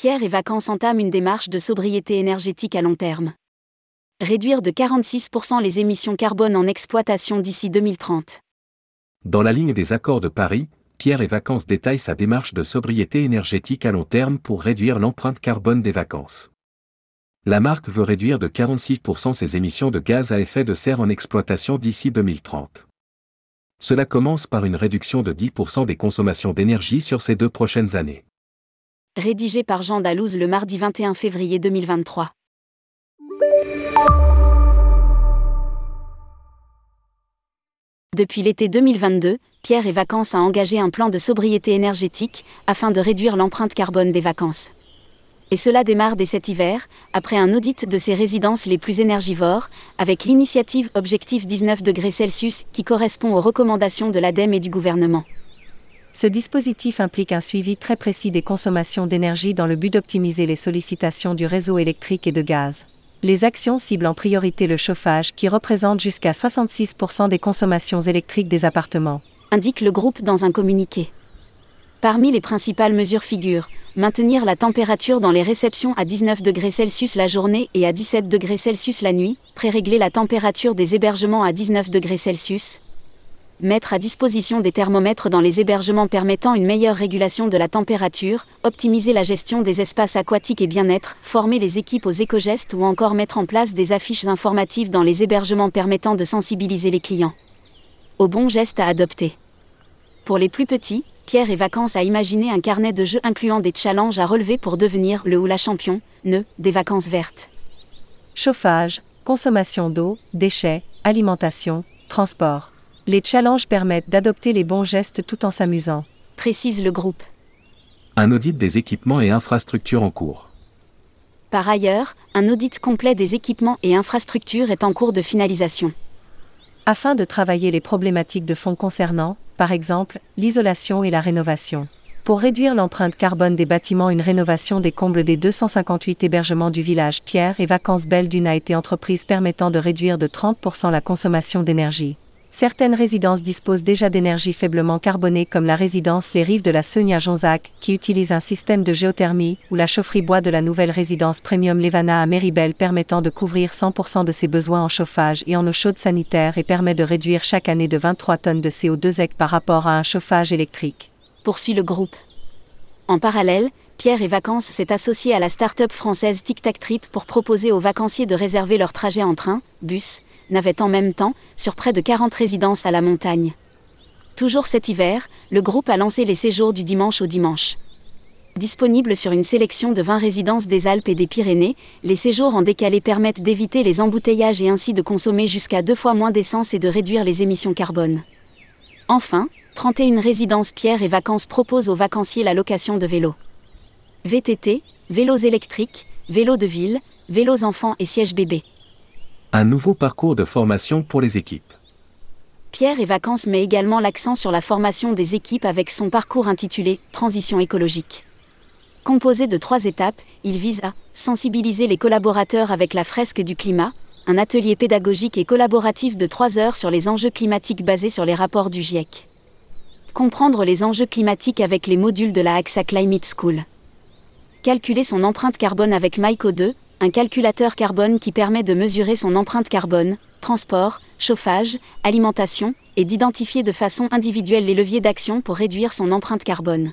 Pierre et Vacances entament une démarche de sobriété énergétique à long terme. Réduire de 46% les émissions carbone en exploitation d'ici 2030. Dans la ligne des accords de Paris, Pierre et Vacances détaille sa démarche de sobriété énergétique à long terme pour réduire l'empreinte carbone des vacances. La marque veut réduire de 46% ses émissions de gaz à effet de serre en exploitation d'ici 2030. Cela commence par une réduction de 10% des consommations d'énergie sur ces deux prochaines années rédigé par Jean Dalouse le mardi 21 février 2023. Depuis l'été 2022, Pierre et Vacances a engagé un plan de sobriété énergétique afin de réduire l'empreinte carbone des vacances. Et cela démarre dès cet hiver, après un audit de ses résidences les plus énergivores, avec l'initiative Objectif 19 degrés qui correspond aux recommandations de l'ADEME et du gouvernement. Ce dispositif implique un suivi très précis des consommations d'énergie dans le but d'optimiser les sollicitations du réseau électrique et de gaz. Les actions ciblent en priorité le chauffage qui représente jusqu'à 66% des consommations électriques des appartements, indique le groupe dans un communiqué. Parmi les principales mesures figurent maintenir la température dans les réceptions à 19 degrés Celsius la journée et à 17 degrés Celsius la nuit, pré-régler la température des hébergements à 19 degrés Celsius, mettre à disposition des thermomètres dans les hébergements permettant une meilleure régulation de la température, optimiser la gestion des espaces aquatiques et bien-être, former les équipes aux éco-gestes ou encore mettre en place des affiches informatives dans les hébergements permettant de sensibiliser les clients. Au bon geste à adopter. Pour les plus petits, Pierre et Vacances a imaginé un carnet de jeux incluant des challenges à relever pour devenir le ou la champion, ne, des vacances vertes. Chauffage, consommation d'eau, déchets, alimentation, transport les challenges permettent d'adopter les bons gestes tout en s'amusant. Précise le groupe. Un audit des équipements et infrastructures en cours. Par ailleurs, un audit complet des équipements et infrastructures est en cours de finalisation. Afin de travailler les problématiques de fond concernant, par exemple, l'isolation et la rénovation. Pour réduire l'empreinte carbone des bâtiments, une rénovation des combles des 258 hébergements du village Pierre et Vacances Belle Dune a été entreprise permettant de réduire de 30% la consommation d'énergie. Certaines résidences disposent déjà d'énergie faiblement carbonée comme la résidence Les Rives de la Seugne à Jonzac, qui utilise un système de géothermie, ou la chaufferie bois de la nouvelle résidence Premium Levana à Méribel permettant de couvrir 100% de ses besoins en chauffage et en eau chaude sanitaire et permet de réduire chaque année de 23 tonnes de CO2 EC par rapport à un chauffage électrique. Poursuit le groupe. En parallèle, Pierre et Vacances s'est associé à la start-up française Tic Tac Trip pour proposer aux vacanciers de réserver leur trajet en train, bus, navette en même temps, sur près de 40 résidences à la montagne. Toujours cet hiver, le groupe a lancé les séjours du dimanche au dimanche. Disponibles sur une sélection de 20 résidences des Alpes et des Pyrénées, les séjours en décalé permettent d'éviter les embouteillages et ainsi de consommer jusqu'à deux fois moins d'essence et de réduire les émissions carbone. Enfin, 31 résidences Pierre et Vacances proposent aux vacanciers la location de vélos. VTT, vélos électriques, vélos de ville, vélos enfants et sièges bébés. Un nouveau parcours de formation pour les équipes. Pierre et Vacances met également l'accent sur la formation des équipes avec son parcours intitulé Transition écologique. Composé de trois étapes, il vise à sensibiliser les collaborateurs avec la fresque du climat, un atelier pédagogique et collaboratif de trois heures sur les enjeux climatiques basés sur les rapports du GIEC. Comprendre les enjeux climatiques avec les modules de la AXA Climate School calculer son empreinte carbone avec Myco2, un calculateur carbone qui permet de mesurer son empreinte carbone, transport, chauffage, alimentation, et d'identifier de façon individuelle les leviers d'action pour réduire son empreinte carbone.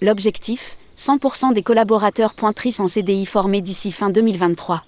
L'objectif 100% des collaborateurs pointrices en CDI formés d'ici fin 2023.